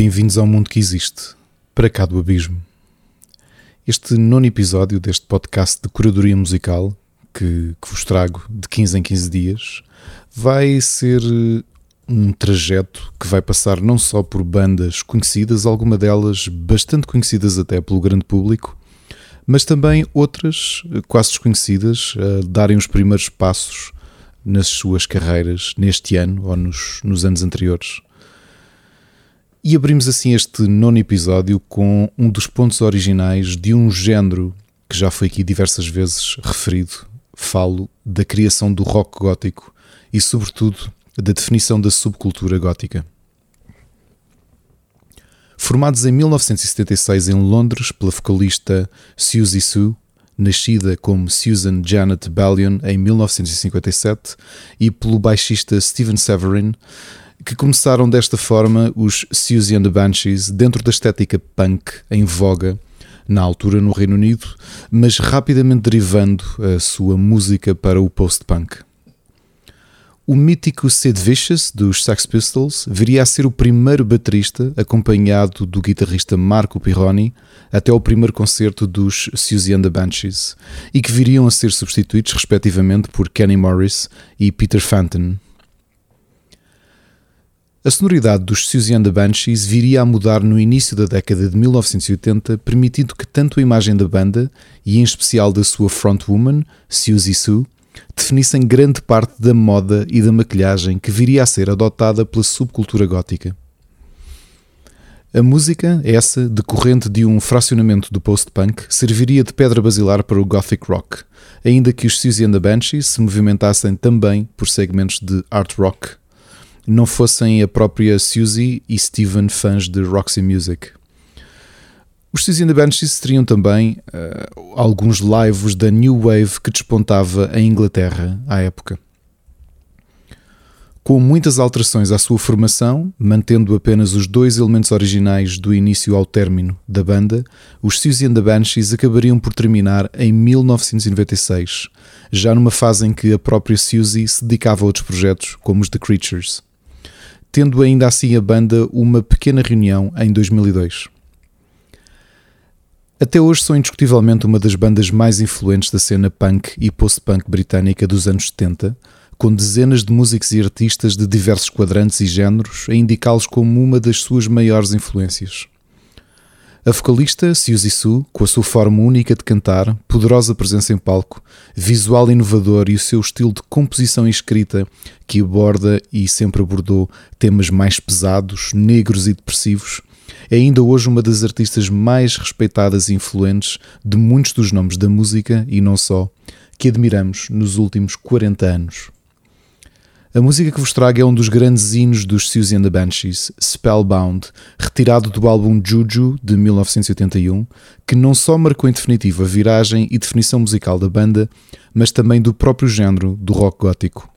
Bem-vindos ao mundo que existe, para cá do abismo. Este nono episódio deste podcast de curadoria musical, que, que vos trago de 15 em 15 dias, vai ser eh, um trajeto que vai passar não só por bandas conhecidas, alguma delas bastante conhecidas até pelo grande público, mas também outras eh, quase desconhecidas a darem os primeiros passos nas suas carreiras neste ano ou nos, nos anos anteriores. E abrimos assim este nono episódio com um dos pontos originais de um género que já foi aqui diversas vezes referido. Falo da criação do rock gótico e, sobretudo, da definição da subcultura gótica. Formados em 1976 em Londres pela vocalista Suzy Sue, nascida como Susan Janet Ballion em 1957, e pelo baixista Steven Severin, que começaram desta forma os Suzy and the Banshees dentro da estética punk em voga na altura no Reino Unido, mas rapidamente derivando a sua música para o post-punk. O mítico Sid Vicious dos Sex Pistols viria a ser o primeiro baterista acompanhado do guitarrista Marco Pirroni até ao primeiro concerto dos Suzy and the Banshees e que viriam a ser substituídos respectivamente por Kenny Morris e Peter Fanton. A sonoridade dos Suzy and the Banshees viria a mudar no início da década de 1980, permitindo que tanto a imagem da banda, e em especial da sua frontwoman, Suzy Sue, definissem grande parte da moda e da maquilhagem que viria a ser adotada pela subcultura gótica. A música, essa decorrente de um fracionamento do post-punk, serviria de pedra basilar para o gothic rock, ainda que os Suzy and the Banshees se movimentassem também por segmentos de art rock, não fossem a própria Suzy e Steven fãs de Roxy Music. Os Suzy and the Banshees teriam também uh, alguns lives da New Wave que despontava em Inglaterra à época. Com muitas alterações à sua formação, mantendo apenas os dois elementos originais do início ao término da banda, os Suzy and the Banshees acabariam por terminar em 1996, já numa fase em que a própria Suzy se dedicava a outros projetos, como os The Creatures, tendo ainda assim a banda uma pequena reunião em 2002. Até hoje são indiscutivelmente uma das bandas mais influentes da cena punk e post-punk britânica dos anos 70, com dezenas de músicos e artistas de diversos quadrantes e géneros a indicá-los como uma das suas maiores influências. A vocalista Suzy Sue, com a sua forma única de cantar, poderosa presença em palco, visual inovador e o seu estilo de composição e escrita que aborda e sempre abordou temas mais pesados, negros e depressivos, é ainda hoje uma das artistas mais respeitadas e influentes de muitos dos nomes da música e não só, que admiramos nos últimos 40 anos. A música que vos trago é um dos grandes hinos dos Suzy and the Banshees, Spellbound, retirado do álbum Juju de 1981, que não só marcou em definitivo a viragem e definição musical da banda, mas também do próprio género do rock gótico.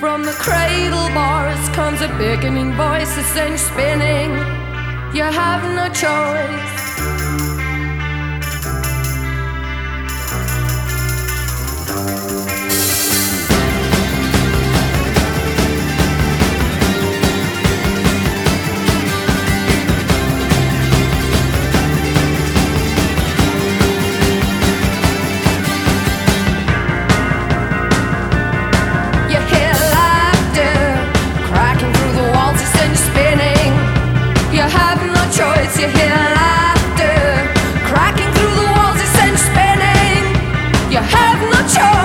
From the cradle bars comes a beckoning voice, a sends spinning. You have no choice. have no choice.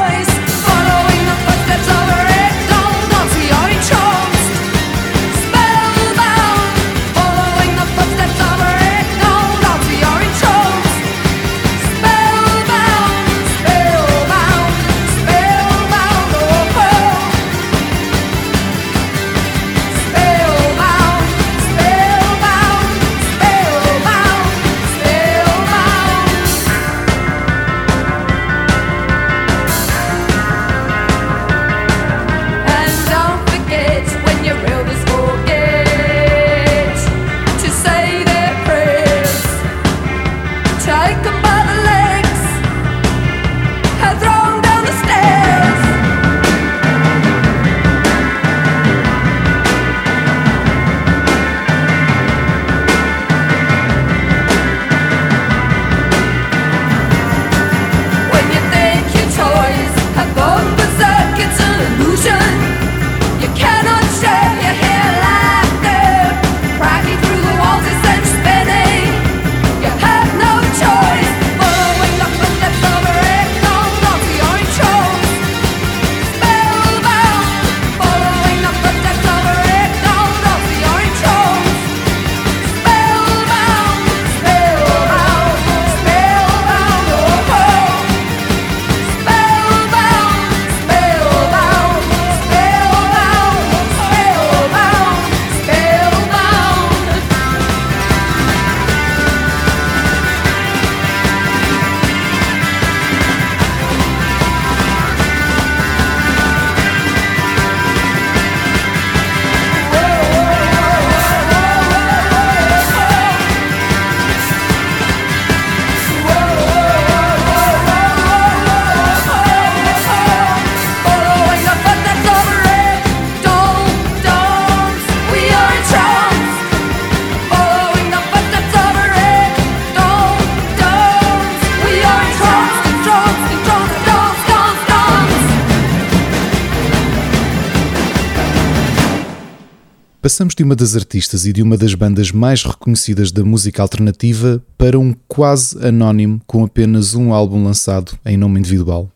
Passamos de uma das artistas e de uma das bandas mais reconhecidas da música alternativa para um quase anónimo com apenas um álbum lançado em nome individual.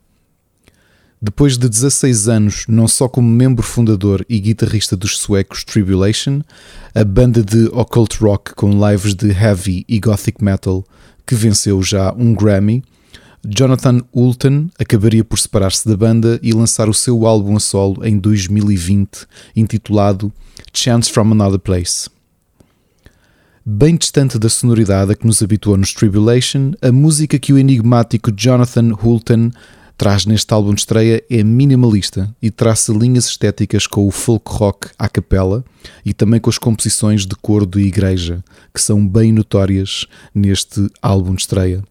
Depois de 16 anos, não só como membro fundador e guitarrista dos suecos Tribulation, a banda de occult rock com lives de heavy e gothic metal que venceu já um Grammy, Jonathan Ulton acabaria por separar-se da banda e lançar o seu álbum a solo em 2020, intitulado Chance from Another Place. Bem distante da sonoridade a que nos habituou nos Tribulation, a música que o enigmático Jonathan Hulton traz neste álbum de estreia é minimalista e traça linhas estéticas com o folk rock à capela e também com as composições de coro de igreja, que são bem notórias neste álbum de estreia.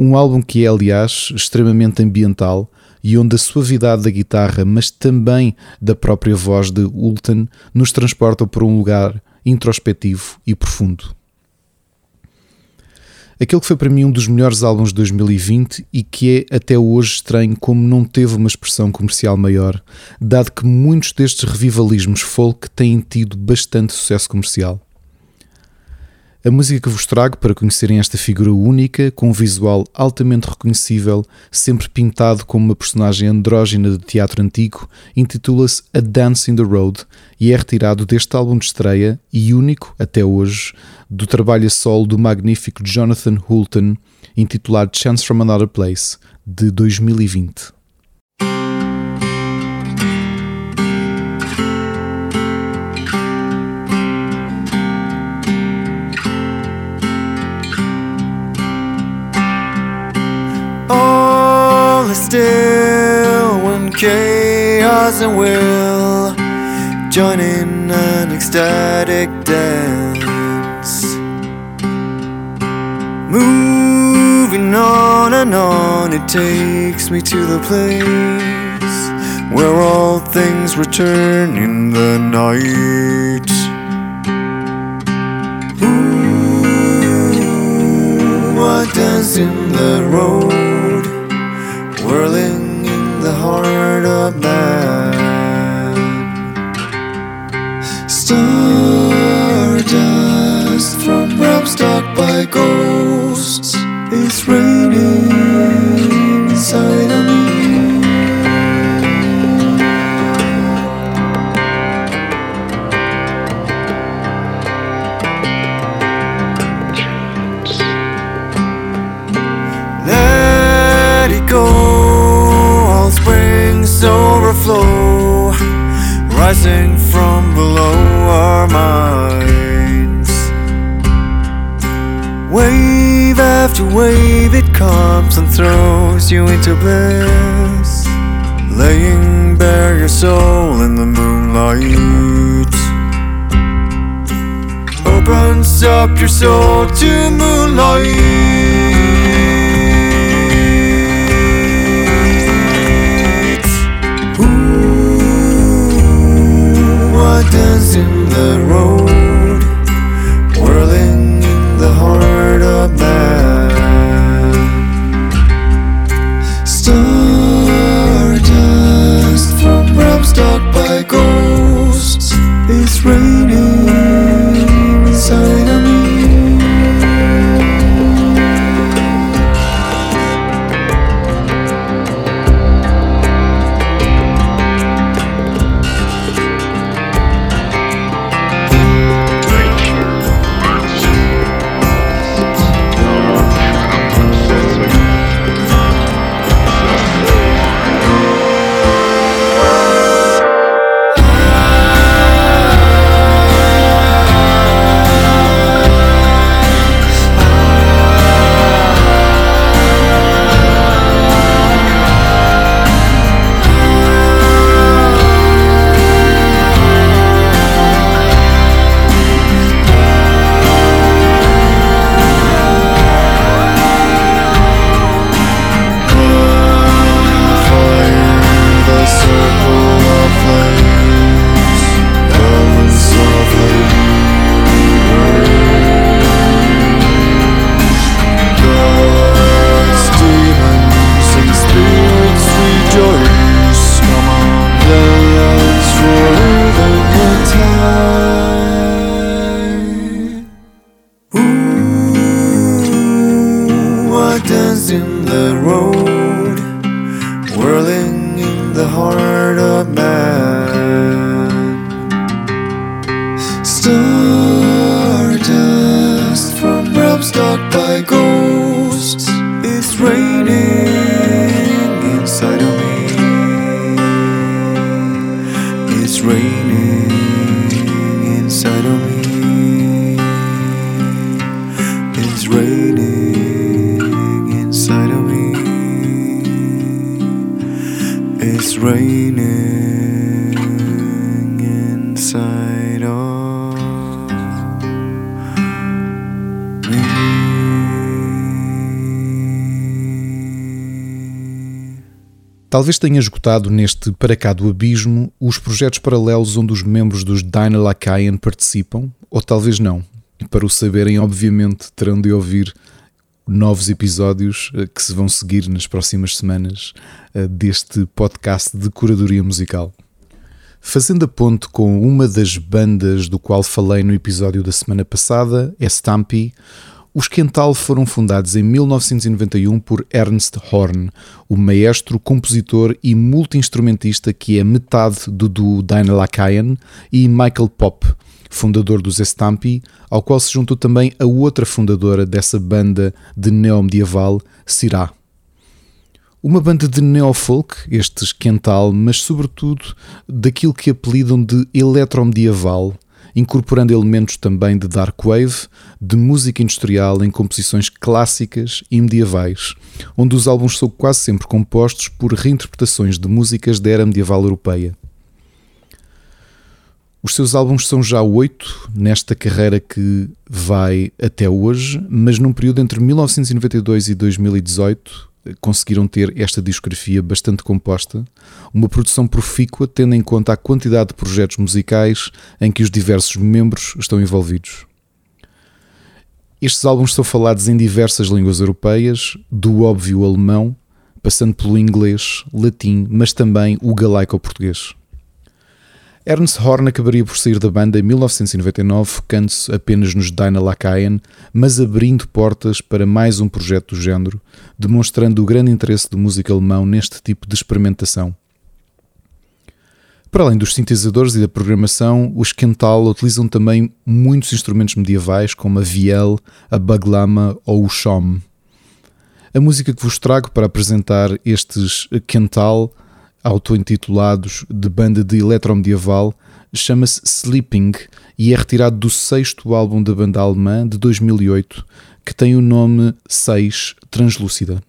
Um álbum que é, aliás, extremamente ambiental e onde a suavidade da guitarra, mas também da própria voz de Ulton, nos transporta para um lugar introspectivo e profundo. Aquele que foi para mim um dos melhores álbuns de 2020 e que é até hoje estranho como não teve uma expressão comercial maior, dado que muitos destes revivalismos folk têm tido bastante sucesso comercial. A música que vos trago para conhecerem esta figura única, com um visual altamente reconhecível, sempre pintado como uma personagem andrógena de teatro antigo, intitula-se A Dance in the Road e é retirado deste álbum de estreia e único, até hoje, do trabalho a solo do magnífico Jonathan Hulton, intitulado Chance from Another Place, de 2020. Still when chaos and will join in an ecstatic dance. Moving on and on, it takes me to the place where all things return in the night. Ooh, what does in the road? Whirling in the heart of man. Stardust from realms stuck by ghosts is raining rising from below our minds. Wave after wave, it comes and throws you into bliss, laying bare your soul in the moonlight. Oh, Opens up your soul to moonlight. Dance in the road, whirling in the heart of man. Stardust from realms stuck by ghosts is raining Talvez tenha esgotado neste Para Cá do Abismo os projetos paralelos onde os membros dos Dinah Lacayan participam, ou talvez não. E para o saberem, obviamente, terão de ouvir novos episódios eh, que se vão seguir nas próximas semanas eh, deste podcast de curadoria musical. Fazendo a ponte com uma das bandas do qual falei no episódio da semana passada, é Stampy, os Quental foram fundados em 1991 por Ernst Horn, o maestro, compositor e multi-instrumentista que é metade do duo Dinah Lacayan, e Michael Pop, fundador dos Stampy, ao qual se juntou também a outra fundadora dessa banda de neo-medieval, Sirá. Uma banda de neofolk, estes Quental, mas sobretudo daquilo que apelidam de eletromedieval, incorporando elementos também de dark wave, de música industrial em composições clássicas e medievais, onde os álbuns são quase sempre compostos por reinterpretações de músicas da era medieval europeia. Os seus álbuns são já oito nesta carreira que vai até hoje, mas num período entre 1992 e 2018 conseguiram ter esta discografia bastante composta, uma produção profícua tendo em conta a quantidade de projetos musicais em que os diversos membros estão envolvidos. Estes álbuns são falados em diversas línguas europeias, do óbvio alemão, passando pelo inglês, latim, mas também o galaico-português. Ernst Horn acabaria por sair da banda em 1999, focando-se apenas nos Dinah Lacayan, mas abrindo portas para mais um projeto do género, demonstrando o grande interesse do músico alemão neste tipo de experimentação. Para além dos sintetizadores e da programação, os Quental utilizam também muitos instrumentos medievais, como a viel, a baglama ou o shom. A música que vos trago para apresentar estes Quental auto-intitulados de banda de eletromedieval, chama-se Sleeping e é retirado do sexto álbum da banda alemã de 2008, que tem o nome 6 Translúcida.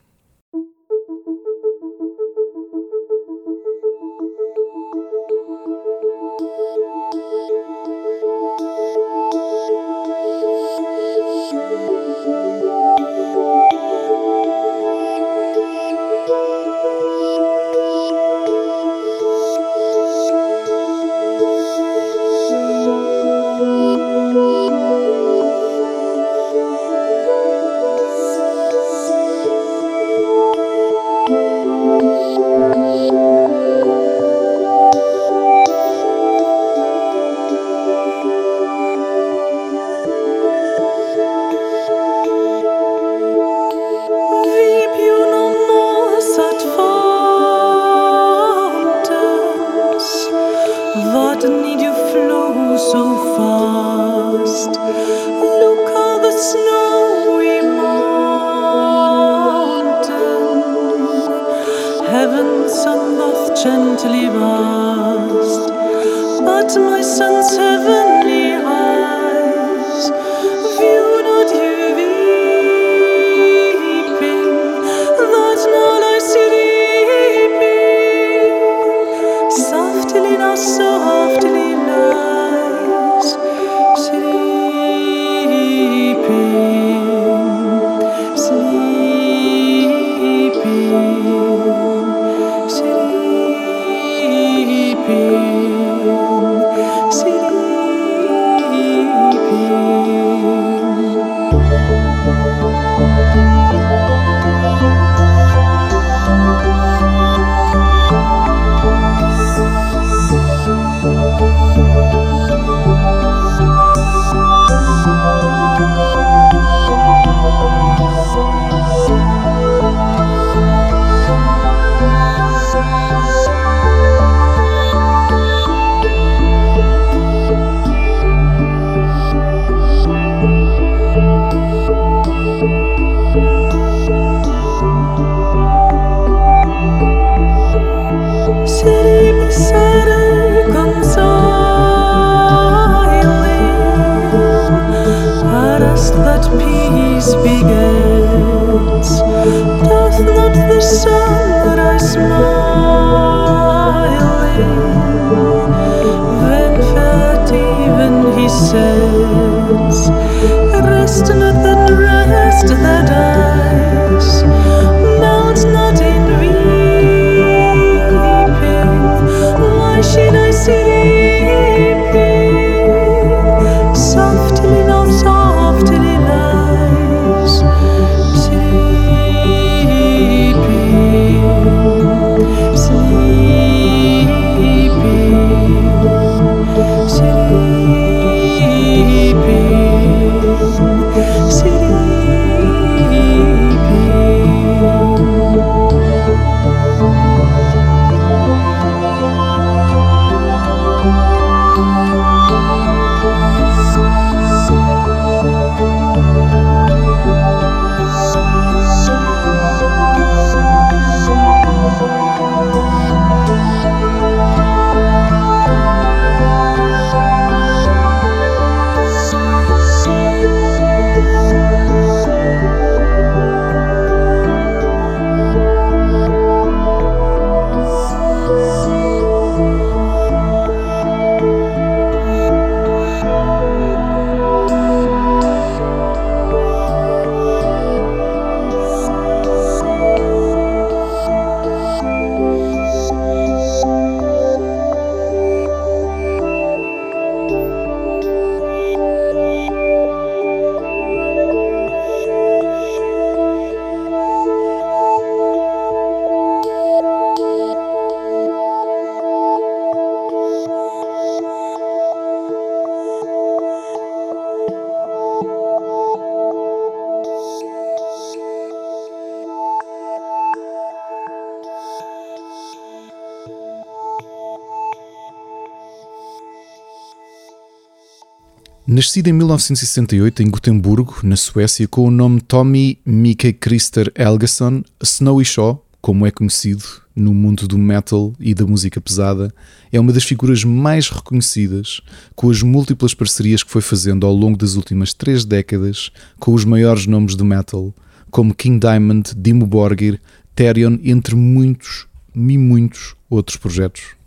Nascido em 1968 em Gotemburgo, na Suécia, com o nome Tommy Mikke Christer Helgason, Snowy Shaw, como é conhecido no mundo do metal e da música pesada, é uma das figuras mais reconhecidas com as múltiplas parcerias que foi fazendo ao longo das últimas três décadas com os maiores nomes do metal, como King Diamond, Dimmu Borgir, Therion, entre muitos e muitos outros projetos.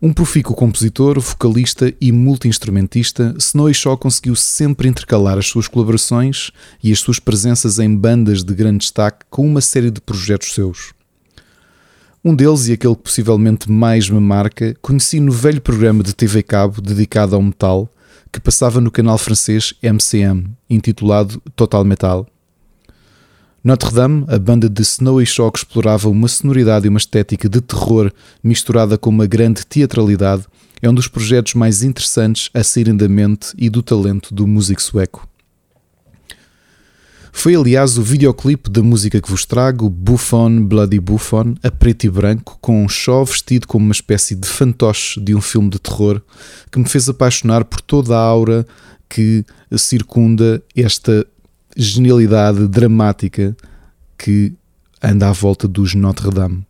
Um profícuo compositor, vocalista e multi-instrumentista, Shaw conseguiu sempre intercalar as suas colaborações e as suas presenças em bandas de grande destaque com uma série de projetos seus. Um deles, e aquele que possivelmente mais me marca, conheci no velho programa de TV Cabo dedicado ao metal que passava no canal francês MCM, intitulado Total Metal. Notre Dame, a banda de Snowy Shaw que explorava uma sonoridade e uma estética de terror misturada com uma grande teatralidade, é um dos projetos mais interessantes a saírem da mente e do talento do músico sueco. Foi aliás o videoclipe da música que vos trago, Buffon Bloody Buffon, a preto e branco, com um Shaw vestido como uma espécie de fantoche de um filme de terror, que me fez apaixonar por toda a aura que circunda esta genialidade dramática que anda à volta dos Notre Dame.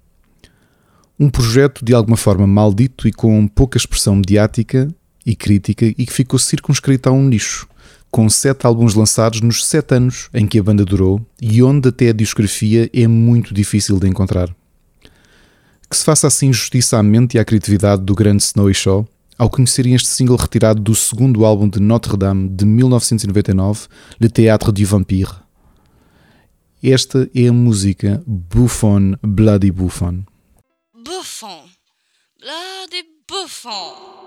Um projeto de alguma forma maldito e com pouca expressão mediática e crítica e que ficou circunscrito a um nicho, com sete álbuns lançados nos sete anos em que a banda durou e onde até a discografia é muito difícil de encontrar. Que se faça assim justiça à mente e à criatividade do grande Snowy Shaw, ao conhecerem este single retirado do segundo álbum de Notre Dame de 1999, Le Théâtre du Vampire. Esta é a música Buffon Bloody Buffon. Buffon. Bloody Buffon.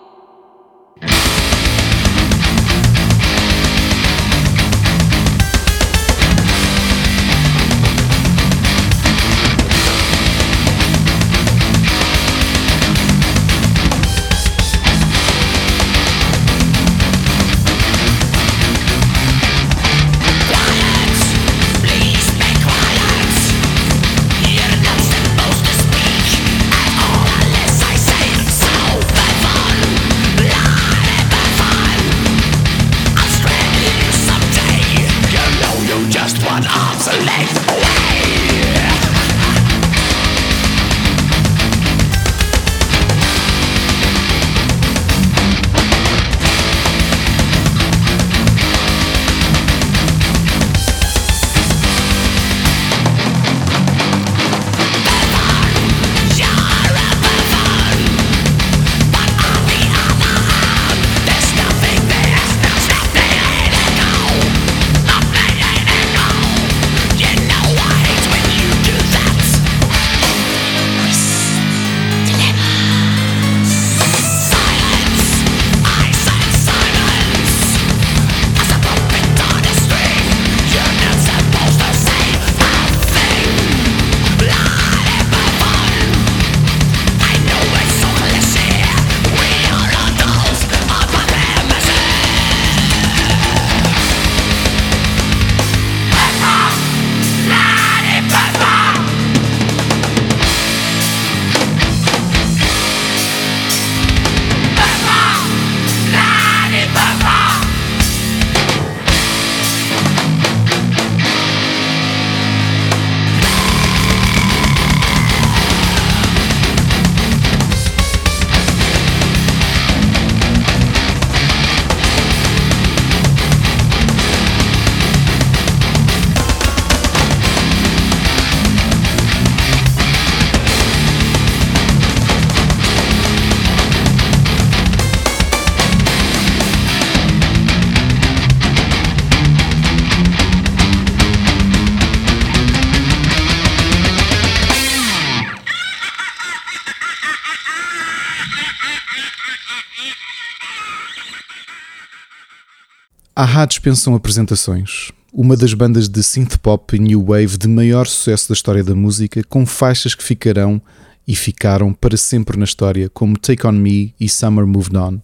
Ahá dispensam apresentações. Uma das bandas de synth pop e new wave de maior sucesso da história da música, com faixas que ficarão e ficaram para sempre na história, como Take On Me e Summer Moved On.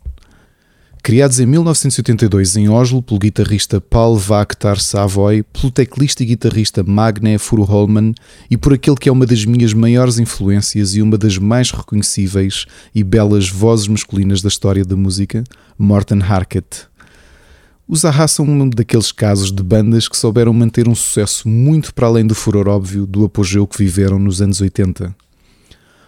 Criados em 1982 em Oslo pelo guitarrista Paul Vaktar Savoy, pelo teclista e guitarrista Magne Furuholman e por aquele que é uma das minhas maiores influências e uma das mais reconhecíveis e belas vozes masculinas da história da música, Morten Harket. Os Ahá são um daqueles casos de bandas que souberam manter um sucesso muito para além do furor óbvio do apogeu que viveram nos anos 80.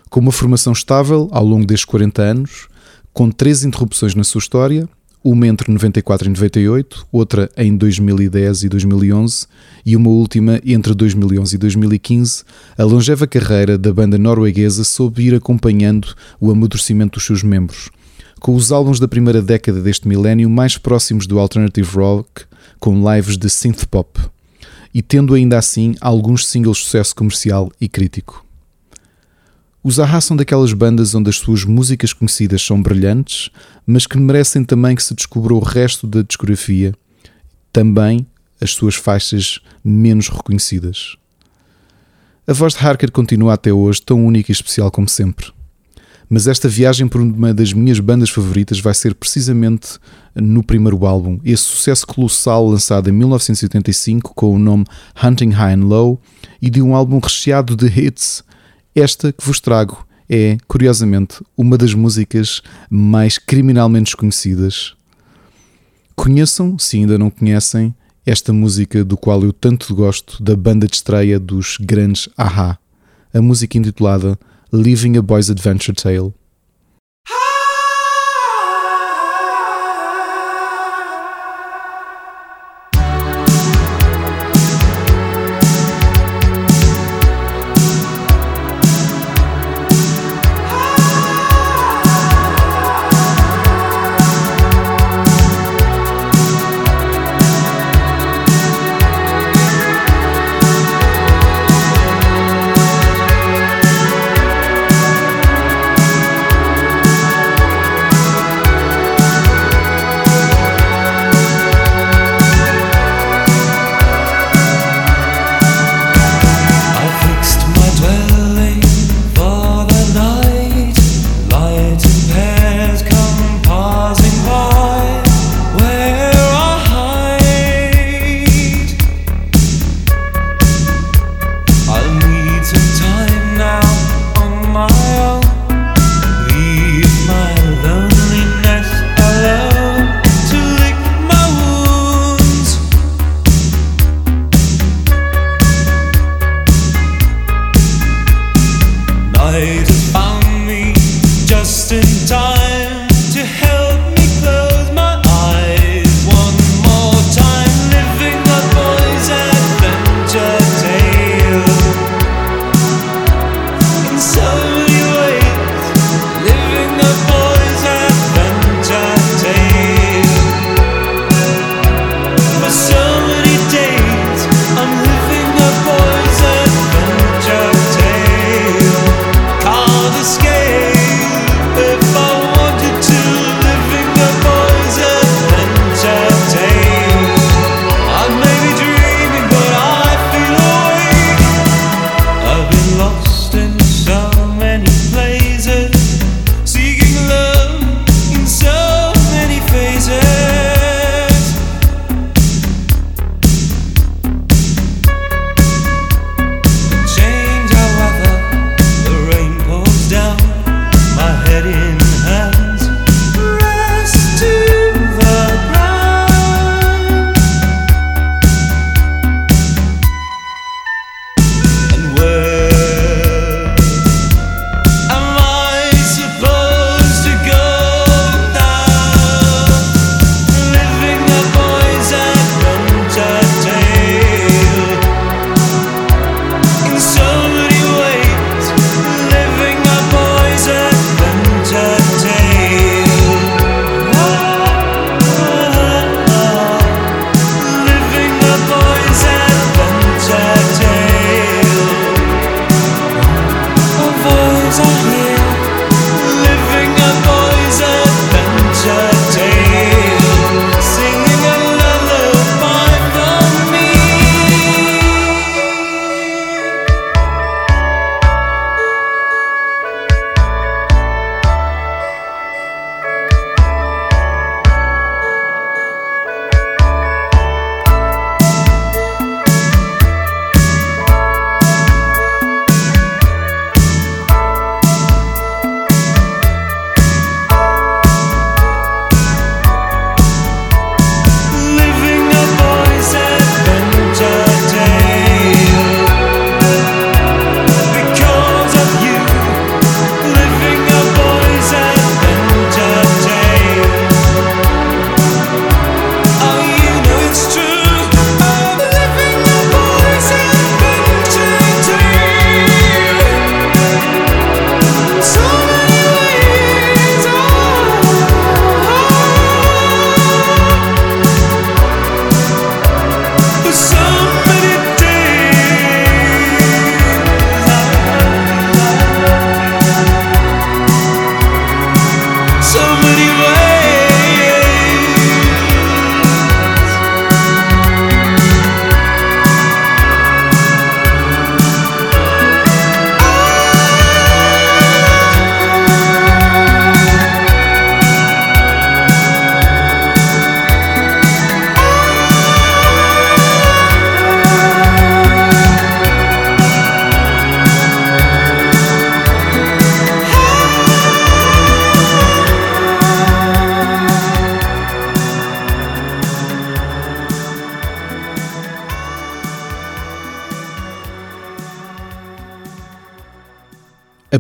Com uma formação estável ao longo destes 40 anos, com três interrupções na sua história, uma entre 94 e 98, outra em 2010 e 2011 e uma última entre 2011 e 2015, a longeva carreira da banda norueguesa soube ir acompanhando o amadurecimento dos seus membros, com os álbuns da primeira década deste milénio mais próximos do alternative rock, com lives de synth pop, e tendo ainda assim alguns singles sucesso comercial e crítico. Os Ahá são daquelas bandas onde as suas músicas conhecidas são brilhantes, mas que merecem também que se descubra o resto da discografia, também as suas faixas menos reconhecidas. A voz de Harker continua até hoje tão única e especial como sempre. Mas esta viagem por uma das minhas bandas favoritas vai ser precisamente no primeiro álbum, esse sucesso colossal lançado em 1985 com o nome Hunting High and Low e de um álbum recheado de hits. Esta que vos trago é, curiosamente, uma das músicas mais criminalmente desconhecidas. Conheçam, se ainda não conhecem, esta música do qual eu tanto gosto, da banda de estreia dos grandes Aha, a música intitulada Living a Boy's Adventure Tale.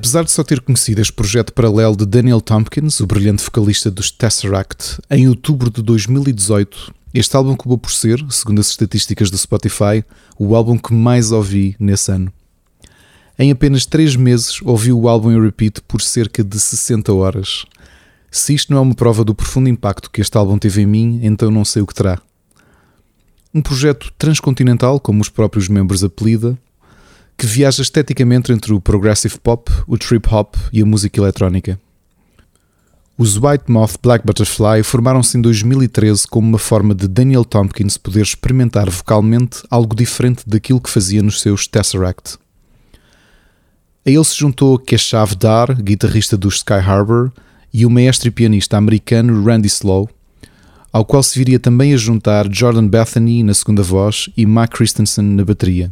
Apesar de só ter conhecido este projeto paralelo de Daniel Tompkins, o brilhante vocalista dos Tesseract, em outubro de 2018, este álbum acabou por ser, segundo as estatísticas do Spotify, o álbum que mais ouvi nesse ano. Em apenas 3 meses ouvi o álbum em repeat por cerca de 60 horas. Se isto não é uma prova do profundo impacto que este álbum teve em mim, então não sei o que terá. Um projeto transcontinental, como os próprios membros apelida, que viaja esteticamente entre o progressive pop, o trip hop e a música eletrónica. Os White Moth Black Butterfly formaram-se em 2013 como uma forma de Daniel Tompkins poder experimentar vocalmente algo diferente daquilo que fazia nos seus Tesseract. A ele se juntou Keshav Dar, guitarrista dos Sky Harbor, e o maestro e pianista americano Randy Slow, ao qual se viria também a juntar Jordan Bethany na segunda voz e Mac Christensen na bateria.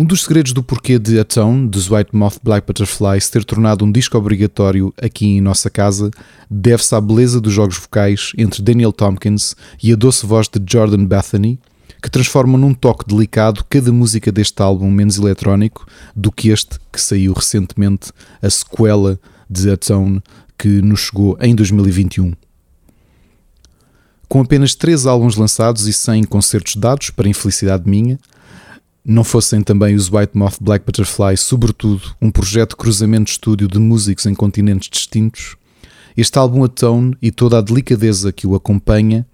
Um dos segredos do porquê de Atone, dos White Moth Black Butterfly, se ter tornado um disco obrigatório aqui em nossa casa deve-se à beleza dos jogos vocais entre Daniel Tompkins e a doce voz de Jordan Bethany, que transformam num toque delicado cada música deste álbum menos eletrónico do que este que saiu recentemente, a sequela de Atone, que nos chegou em 2021. Com apenas três álbuns lançados e sem concertos dados, para infelicidade minha, não fossem também os White Moth Black Butterfly, sobretudo um projeto de cruzamento de estúdio de músicos em continentes distintos, este álbum Atone e toda a delicadeza que o acompanha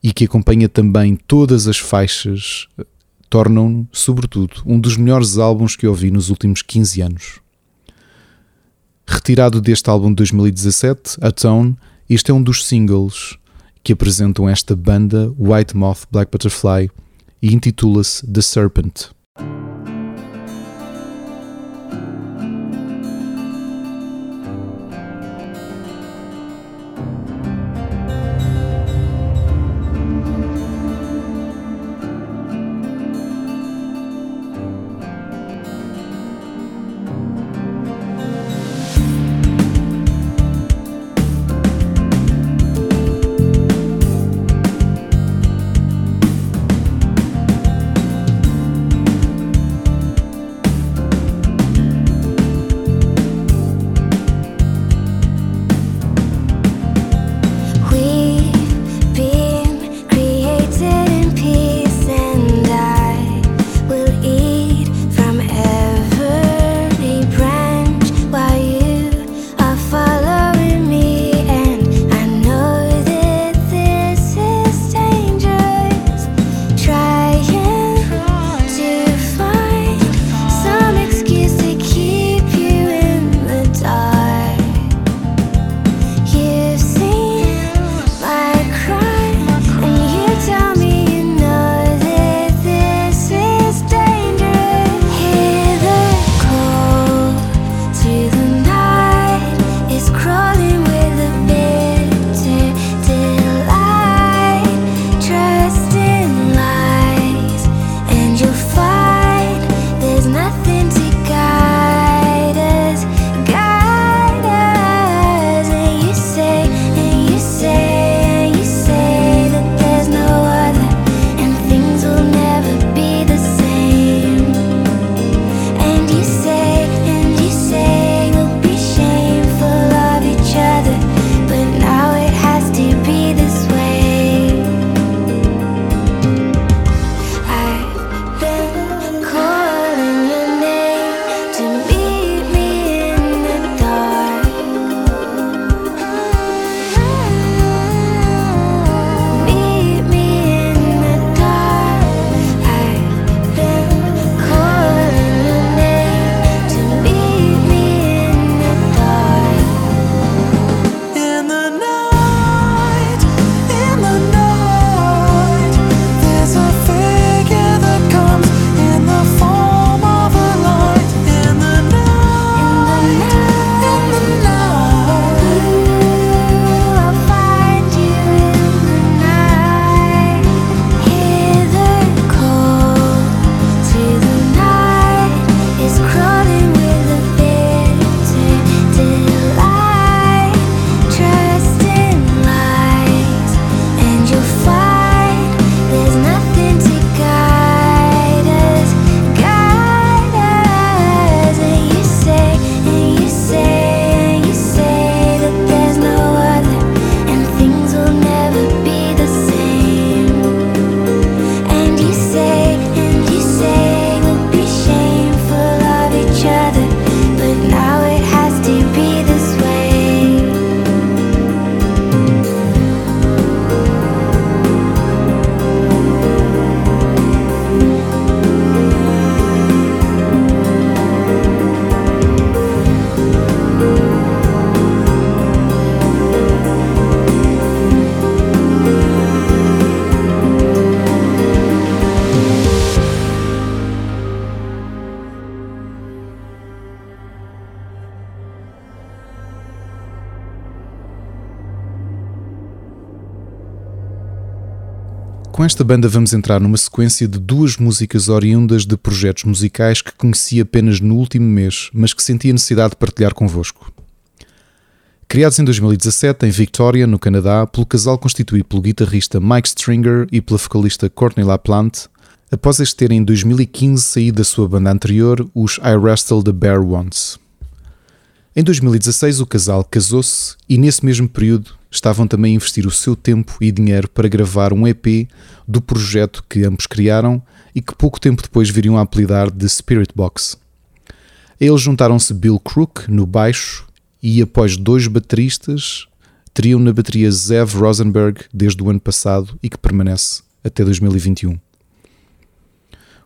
e que acompanha também todas as faixas tornam-no, sobretudo, um dos melhores álbuns que ouvi nos últimos 15 anos. Retirado deste álbum de 2017, Atone, este é um dos singles que apresentam esta banda White Moth Black Butterfly e intitula-se The Serpent. Com esta banda vamos entrar numa sequência de duas músicas oriundas de projetos musicais que conheci apenas no último mês, mas que senti a necessidade de partilhar convosco. Criados em 2017 em Victoria, no Canadá, pelo casal constituído pelo guitarrista Mike Stringer e pela vocalista Courtney LaPlante, após este terem em 2015 saído da sua banda anterior, os I Wrestle the Bear Once. Em 2016 o casal casou-se e nesse mesmo período estavam também a investir o seu tempo e dinheiro para gravar um EP do projeto que ambos criaram e que pouco tempo depois viriam a apelidar de Spirit Box. A eles juntaram-se Bill Crook no baixo e após dois bateristas teriam na bateria Zev Rosenberg desde o ano passado e que permanece até 2021.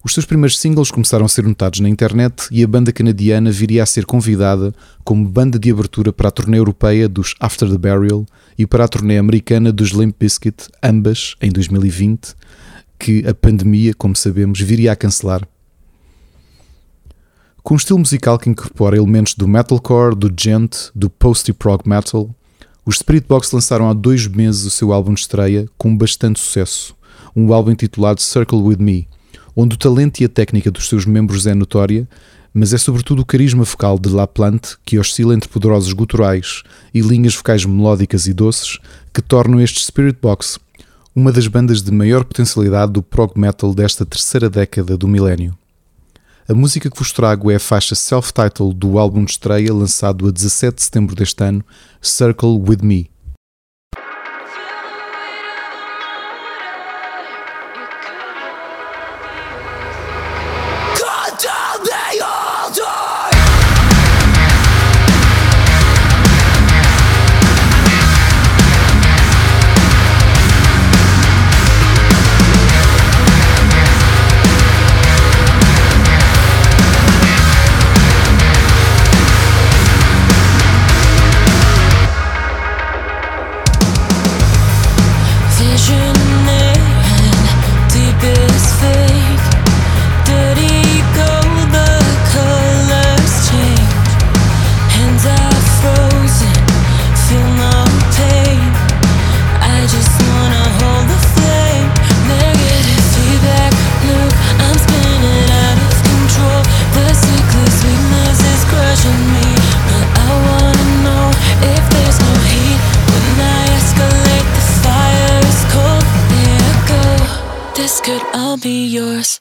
Os seus primeiros singles começaram a ser notados na internet e a banda canadiana viria a ser convidada como banda de abertura para a turnê europeia dos After the Burial e para a turnê americana dos Limp Bizkit, ambas em 2020, que a pandemia, como sabemos, viria a cancelar. Com um estilo musical que incorpora elementos do metalcore, do gent, do post-prog metal, os Spirit Box lançaram há dois meses o seu álbum de estreia com bastante sucesso, um álbum intitulado Circle With Me, onde o talento e a técnica dos seus membros é notória, mas é sobretudo o carisma vocal de La Plante que oscila entre poderosos guturais e linhas vocais melódicas e doces que tornam este Spirit Box uma das bandas de maior potencialidade do prog metal desta terceira década do milénio. A música que vos trago é a faixa self-titled do álbum de estreia lançado a 17 de setembro deste ano, Circle With Me. be yours.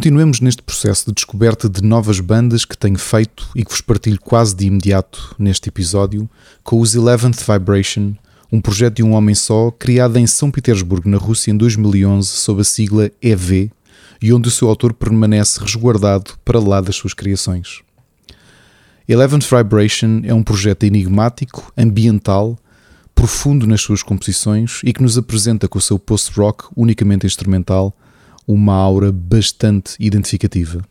Continuemos neste processo de descoberta de novas bandas que tenho feito e que vos partilho quase de imediato neste episódio com os Eleventh Vibration, um projeto de um homem só criado em São Petersburgo, na Rússia, em 2011, sob a sigla EV, e onde o seu autor permanece resguardado para lá das suas criações. Eleventh Vibration é um projeto enigmático, ambiental, profundo nas suas composições e que nos apresenta com o seu post-rock unicamente instrumental uma aura bastante identificativa.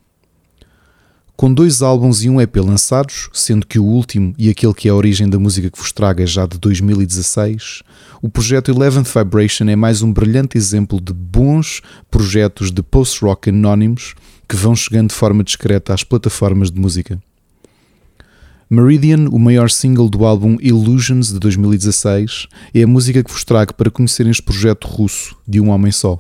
Com dois álbuns e um EP lançados, sendo que o último e aquele que é a origem da música que vos traga já de 2016, o projeto Eleventh Vibration é mais um brilhante exemplo de bons projetos de post-rock anónimos que vão chegando de forma discreta às plataformas de música. Meridian, o maior single do álbum Illusions de 2016, é a música que vos trago para conhecerem este projeto russo de um homem só.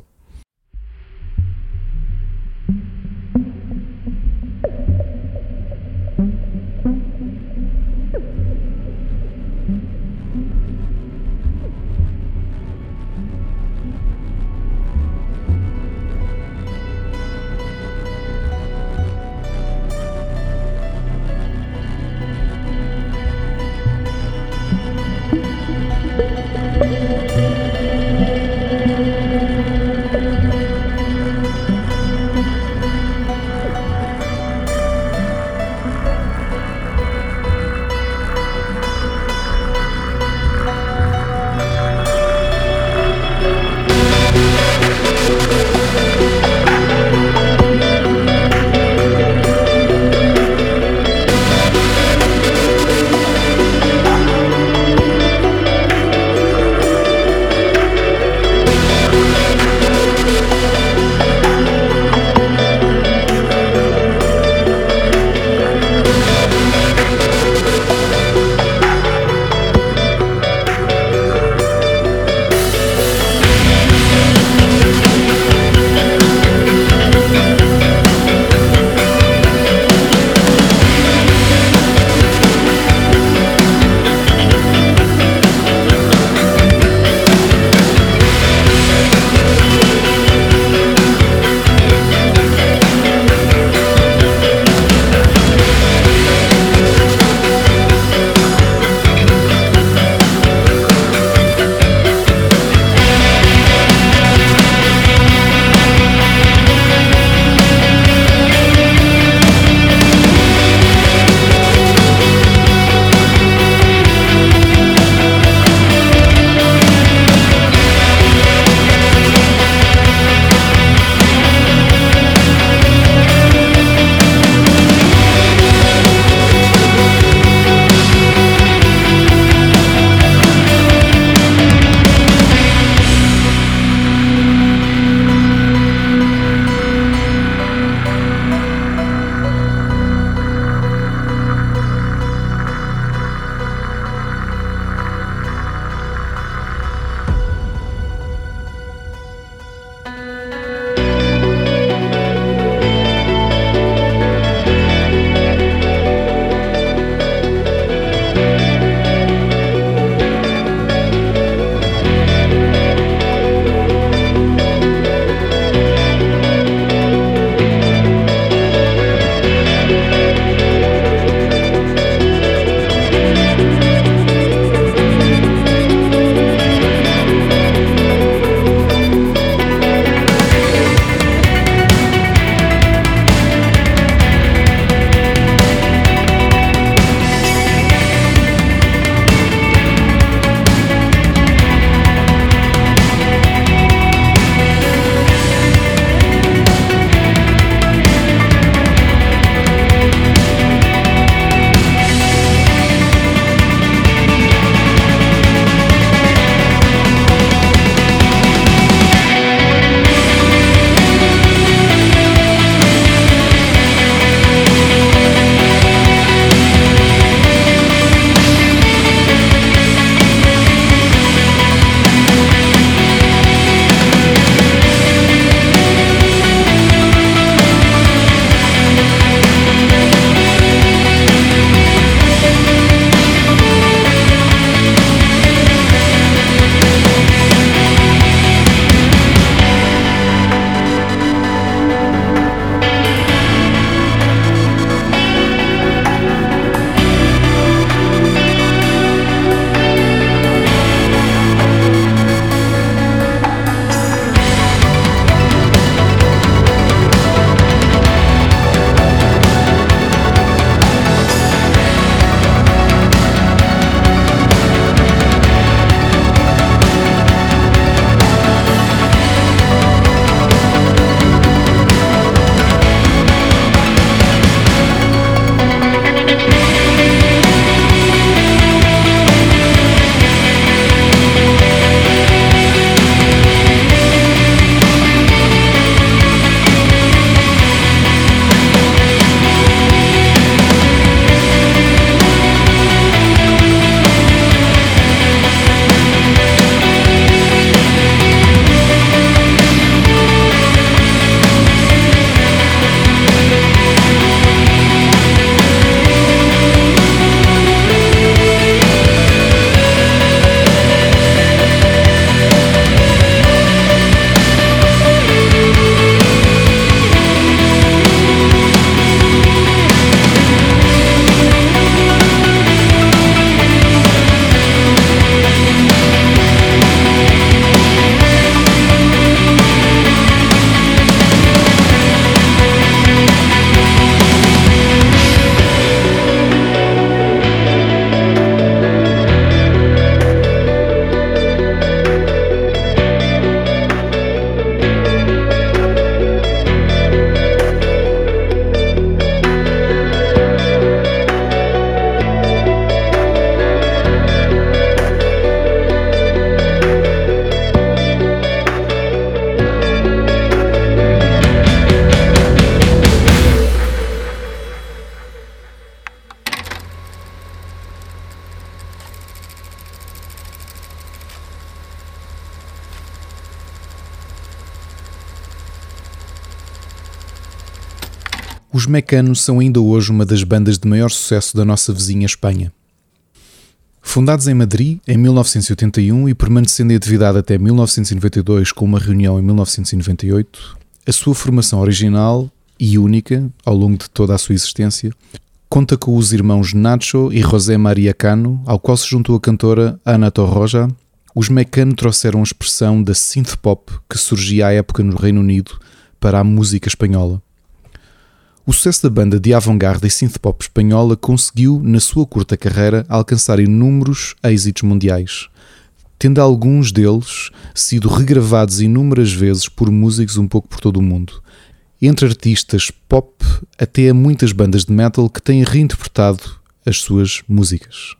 Mecanos são ainda hoje uma das bandas de maior sucesso da nossa vizinha Espanha. Fundados em Madrid em 1981 e permanecendo em atividade até 1992 com uma reunião em 1998, a sua formação original e única ao longo de toda a sua existência conta com os irmãos Nacho e José Maria Cano, ao qual se juntou a cantora Ana Torroja. Os Mecano trouxeram a expressão da synth pop que surgia à época no Reino Unido para a música espanhola. O sucesso da banda de avant-garde e synth-pop espanhola conseguiu, na sua curta carreira, alcançar inúmeros êxitos mundiais, tendo alguns deles sido regravados inúmeras vezes por músicos um pouco por todo o mundo, entre artistas pop até a muitas bandas de metal que têm reinterpretado as suas músicas.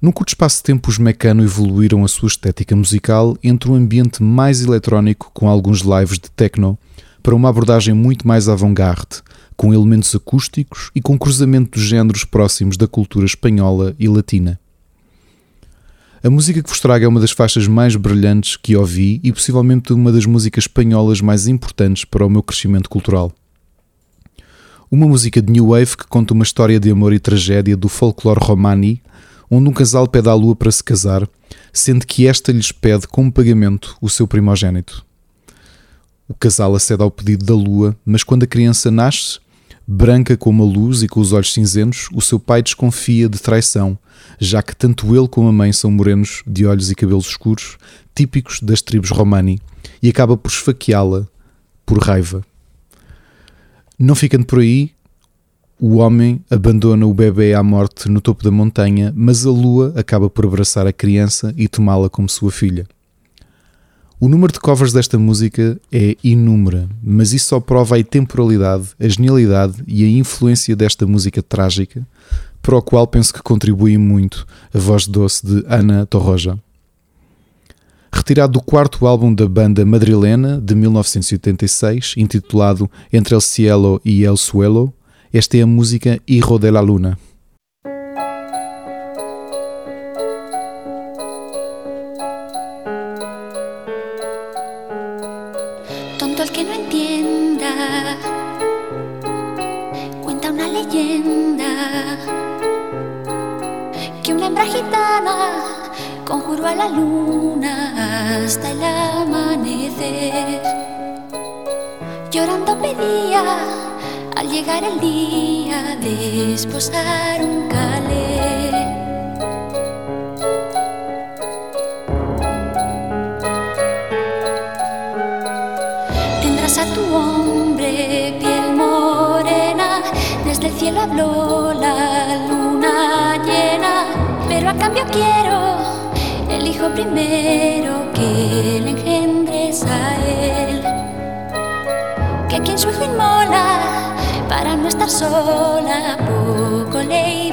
Num curto espaço de tempo, os Mecano evoluíram a sua estética musical entre um ambiente mais eletrónico com alguns lives de techno para uma abordagem muito mais avant-garde, com elementos acústicos e com cruzamento dos géneros próximos da cultura espanhola e latina. A música que vos trago é uma das faixas mais brilhantes que ouvi e possivelmente uma das músicas espanholas mais importantes para o meu crescimento cultural. Uma música de New Wave que conta uma história de amor e tragédia do folclore romani, onde um casal pede à lua para se casar, sendo que esta lhes pede como pagamento o seu primogênito. O casal acede ao pedido da lua, mas quando a criança nasce, branca como a luz e com os olhos cinzentos, o seu pai desconfia de traição, já que tanto ele como a mãe são morenos de olhos e cabelos escuros, típicos das tribos romani, e acaba por esfaqueá-la por raiva. Não ficando por aí, o homem abandona o bebê à morte no topo da montanha, mas a lua acaba por abraçar a criança e tomá-la como sua filha. O número de covers desta música é inúmero, mas isso só prova a temporalidade, a genialidade e a influência desta música trágica, para o qual penso que contribui muito a voz doce de Ana Torroja. Retirado do quarto álbum da banda madrilena de 1986, intitulado Entre el Cielo e el Suelo, esta é a música Hijo de la Luna. Un calé. Tendrás a tu hombre piel morena, desde el cielo habló la luna llena, pero a cambio quiero el hijo primero que le engendres a él. Que quien su hijo inmola para no estar sola, name.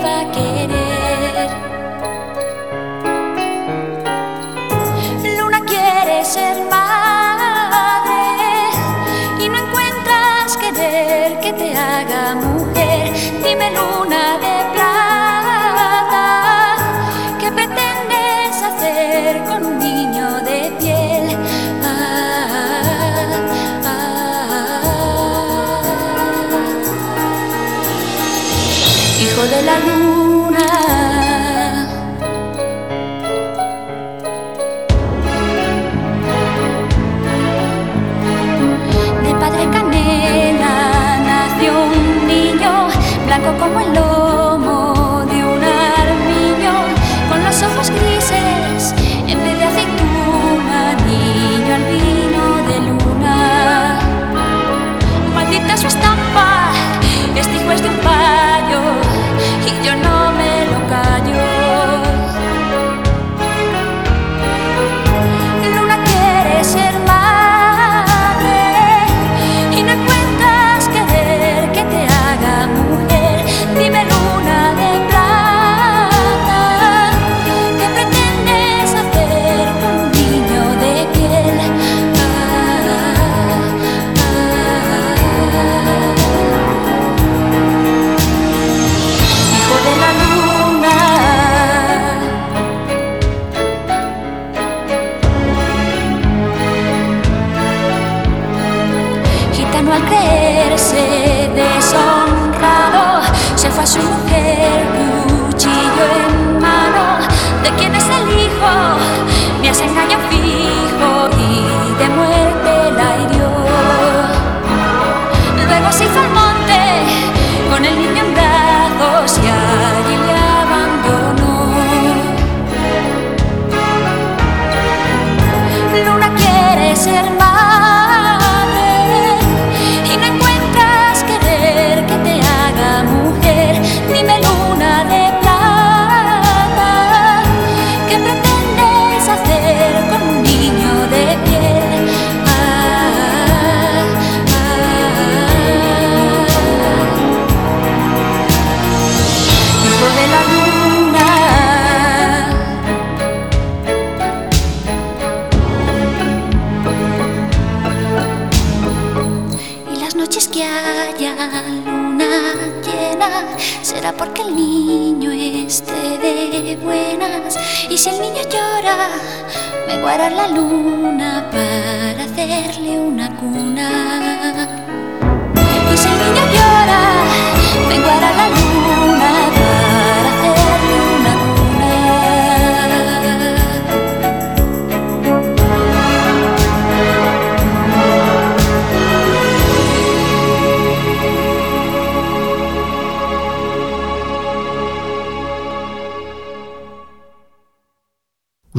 Menguará la luna para hacerle una cuna.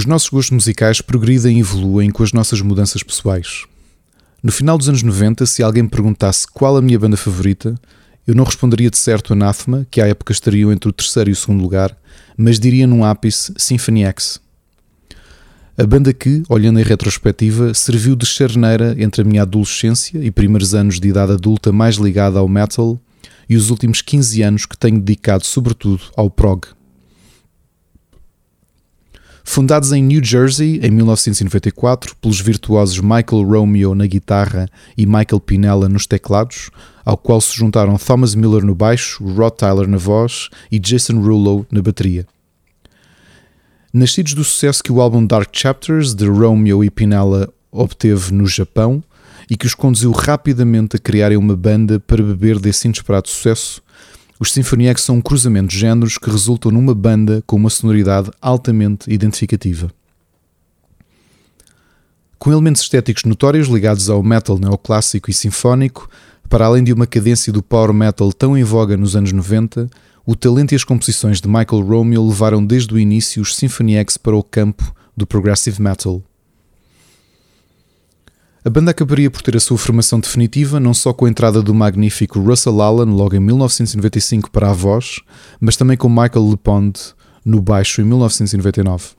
Os nossos gostos musicais progridem e evoluem com as nossas mudanças pessoais. No final dos anos 90, se alguém me perguntasse qual a minha banda favorita, eu não responderia de certo Anathema, que à época estariam entre o terceiro e o segundo lugar, mas diria num ápice Symphony X. A banda que, olhando em retrospectiva, serviu de charneira entre a minha adolescência e primeiros anos de idade adulta mais ligada ao metal e os últimos 15 anos que tenho dedicado sobretudo ao prog. Fundados em New Jersey em 1994 pelos virtuosos Michael Romeo na guitarra e Michael Pinella nos teclados, ao qual se juntaram Thomas Miller no baixo, Rod Tyler na voz e Jason Rulo na bateria. Nascidos do sucesso que o álbum Dark Chapters de Romeo e Pinella obteve no Japão e que os conduziu rapidamente a criarem uma banda para beber desse inesperado sucesso, os Symphony X são um cruzamento de géneros que resultam numa banda com uma sonoridade altamente identificativa. Com elementos estéticos notórios ligados ao metal neoclássico e sinfónico, para além de uma cadência do power metal tão em voga nos anos 90, o talento e as composições de Michael Romeo levaram desde o início os Symphony X para o campo do progressive metal. A banda acabaria por ter a sua formação definitiva não só com a entrada do magnífico Russell Allen logo em 1995 para a voz, mas também com Michael LePond no baixo em 1999.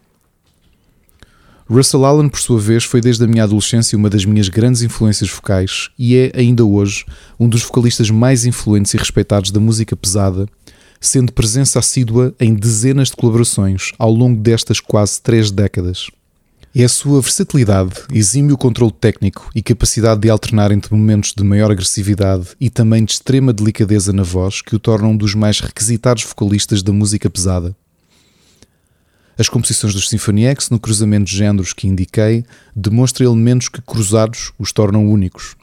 Russell Allen, por sua vez, foi desde a minha adolescência uma das minhas grandes influências vocais e é, ainda hoje, um dos vocalistas mais influentes e respeitados da música pesada, sendo presença assídua em dezenas de colaborações ao longo destas quase três décadas. É a sua versatilidade, exímio controle técnico e capacidade de alternar entre momentos de maior agressividade e também de extrema delicadeza na voz que o tornam um dos mais requisitados vocalistas da música pesada. As composições dos Symphony X, no cruzamento de géneros que indiquei, demonstram elementos que cruzados os tornam únicos.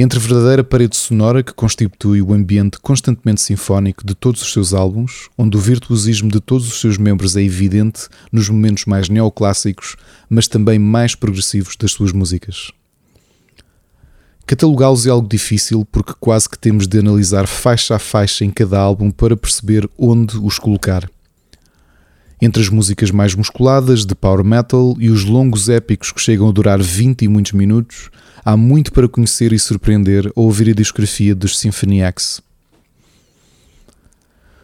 Entre a verdadeira parede sonora que constitui o ambiente constantemente sinfónico de todos os seus álbuns, onde o virtuosismo de todos os seus membros é evidente nos momentos mais neoclássicos, mas também mais progressivos das suas músicas. Catalogá-los é algo difícil porque quase que temos de analisar faixa a faixa em cada álbum para perceber onde os colocar. Entre as músicas mais musculadas, de power metal, e os longos épicos que chegam a durar 20 e muitos minutos, há muito para conhecer e surpreender ao ouvir a discografia dos Symphony X.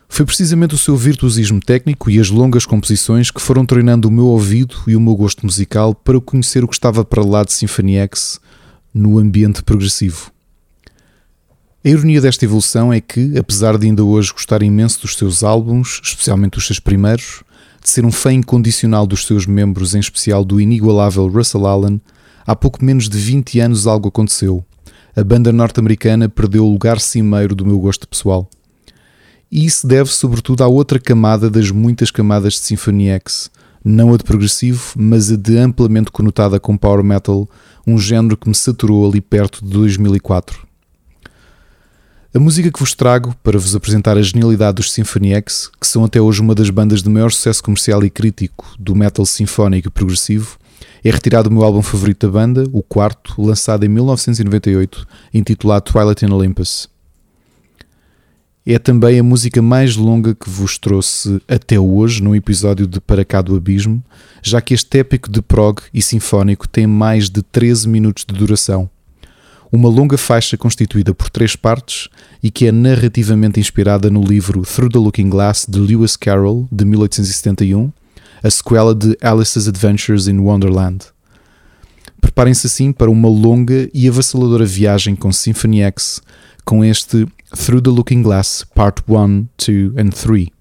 Foi precisamente o seu virtuosismo técnico e as longas composições que foram treinando o meu ouvido e o meu gosto musical para conhecer o que estava para lá de Symphony X no ambiente progressivo. A ironia desta evolução é que, apesar de ainda hoje gostar imenso dos seus álbuns, especialmente os seus primeiros, de ser um fã incondicional dos seus membros, em especial do inigualável Russell Allen, há pouco menos de 20 anos algo aconteceu. A banda norte-americana perdeu o lugar cimeiro do meu gosto pessoal. E isso deve sobretudo à outra camada das muitas camadas de Symphony X, não a de progressivo, mas a de amplamente conotada com power metal, um género que me saturou ali perto de 2004. A música que vos trago para vos apresentar a genialidade dos Symphony X, que são até hoje uma das bandas de maior sucesso comercial e crítico do metal sinfónico e progressivo, é retirado do meu álbum favorito da banda, o quarto, lançado em 1998, intitulado Twilight in Olympus. É também a música mais longa que vos trouxe até hoje num episódio de Para Cá do Abismo, já que este épico de prog e sinfónico tem mais de 13 minutos de duração. Uma longa faixa constituída por três partes e que é narrativamente inspirada no livro Through the Looking Glass de Lewis Carroll, de 1871, a sequela de Alice's Adventures in Wonderland. Preparem-se assim para uma longa e avassaladora viagem com Symphony X, com este Through the Looking Glass Part 1, 2 and 3.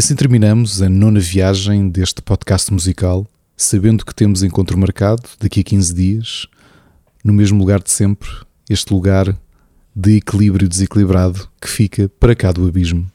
Assim terminamos a nona viagem deste podcast musical, sabendo que temos encontro marcado daqui a 15 dias, no mesmo lugar de sempre, este lugar de equilíbrio desequilibrado que fica para cá do abismo.